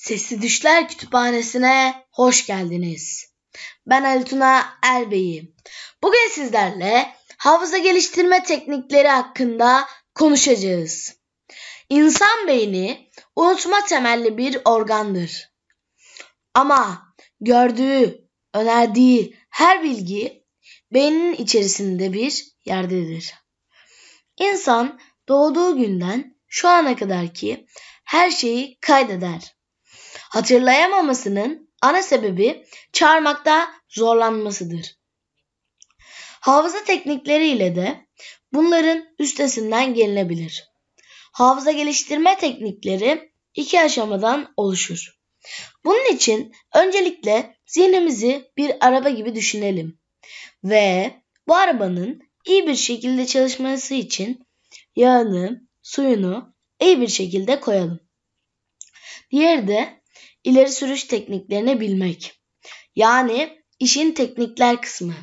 Sesli Düşler Kütüphanesi'ne hoş geldiniz. Ben Ali Tuna Elbey'i. Bugün sizlerle hafıza geliştirme teknikleri hakkında konuşacağız. İnsan beyni unutma temelli bir organdır. Ama gördüğü, önerdiği her bilgi beynin içerisinde bir yerdedir. İnsan doğduğu günden şu ana kadarki her şeyi kaydeder. Hatırlayamamasının ana sebebi çağırmakta zorlanmasıdır. Hafıza teknikleriyle de bunların üstesinden gelinebilir. Hafıza geliştirme teknikleri iki aşamadan oluşur. Bunun için öncelikle zihnimizi bir araba gibi düşünelim ve bu arabanın iyi bir şekilde çalışması için yağını, suyunu iyi bir şekilde koyalım. Diğeri de ileri sürüş tekniklerini bilmek. Yani işin teknikler kısmı.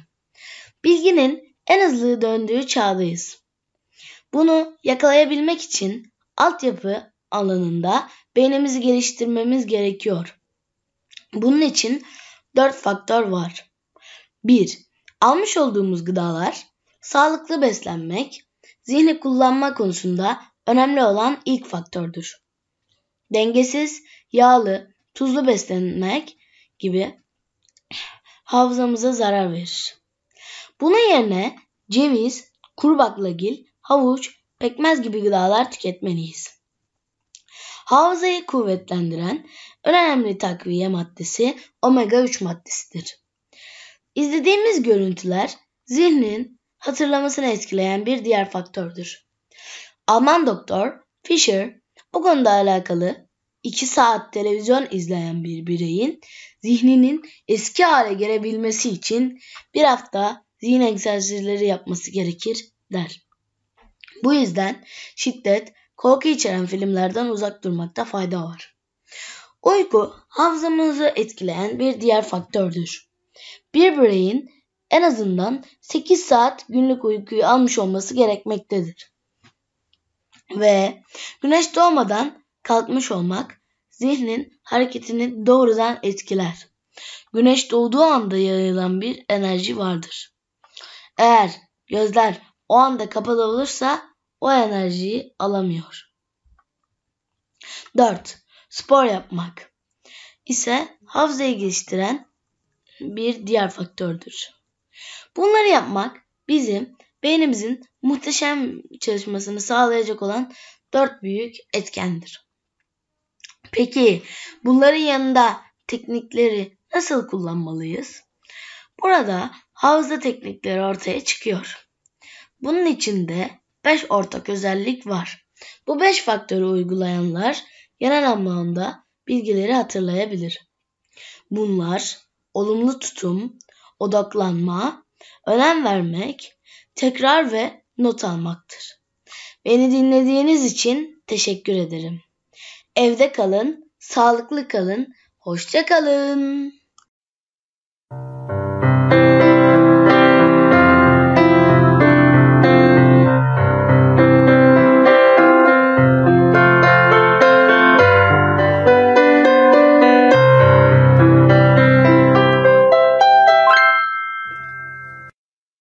Bilginin en hızlı döndüğü çağdayız. Bunu yakalayabilmek için altyapı alanında beynimizi geliştirmemiz gerekiyor. Bunun için dört faktör var. 1. Almış olduğumuz gıdalar, sağlıklı beslenmek, zihni kullanma konusunda önemli olan ilk faktördür. Dengesiz, yağlı, tuzlu beslenmek gibi hafızamıza zarar verir. Bunun yerine ceviz, kuru baklagil, havuç, pekmez gibi gıdalar tüketmeliyiz. Hafızayı kuvvetlendiren önemli takviye maddesi omega 3 maddesidir. İzlediğimiz görüntüler zihnin hatırlamasını etkileyen bir diğer faktördür. Alman doktor Fischer bu konuda alakalı 2 saat televizyon izleyen bir bireyin zihninin eski hale gelebilmesi için bir hafta zihin egzersizleri yapması gerekir der. Bu yüzden şiddet, korku içeren filmlerden uzak durmakta fayda var. Uyku hafızamızı etkileyen bir diğer faktördür. Bir bireyin en azından 8 saat günlük uykuyu almış olması gerekmektedir. Ve güneş doğmadan kalkmış olmak zihnin hareketini doğrudan etkiler. Güneş doğduğu anda yayılan bir enerji vardır. Eğer gözler o anda kapalı olursa o enerjiyi alamıyor. 4. Spor yapmak ise hafızayı geliştiren bir diğer faktördür. Bunları yapmak bizim beynimizin muhteşem çalışmasını sağlayacak olan dört büyük etkendir. Peki bunların yanında teknikleri nasıl kullanmalıyız? Burada hafıza teknikleri ortaya çıkıyor. Bunun içinde 5 ortak özellik var. Bu 5 faktörü uygulayanlar genel anlamda bilgileri hatırlayabilir. Bunlar olumlu tutum, odaklanma, önem vermek, tekrar ve not almaktır. Beni dinlediğiniz için teşekkür ederim. Evde kalın, sağlıklı kalın, hoşça kalın.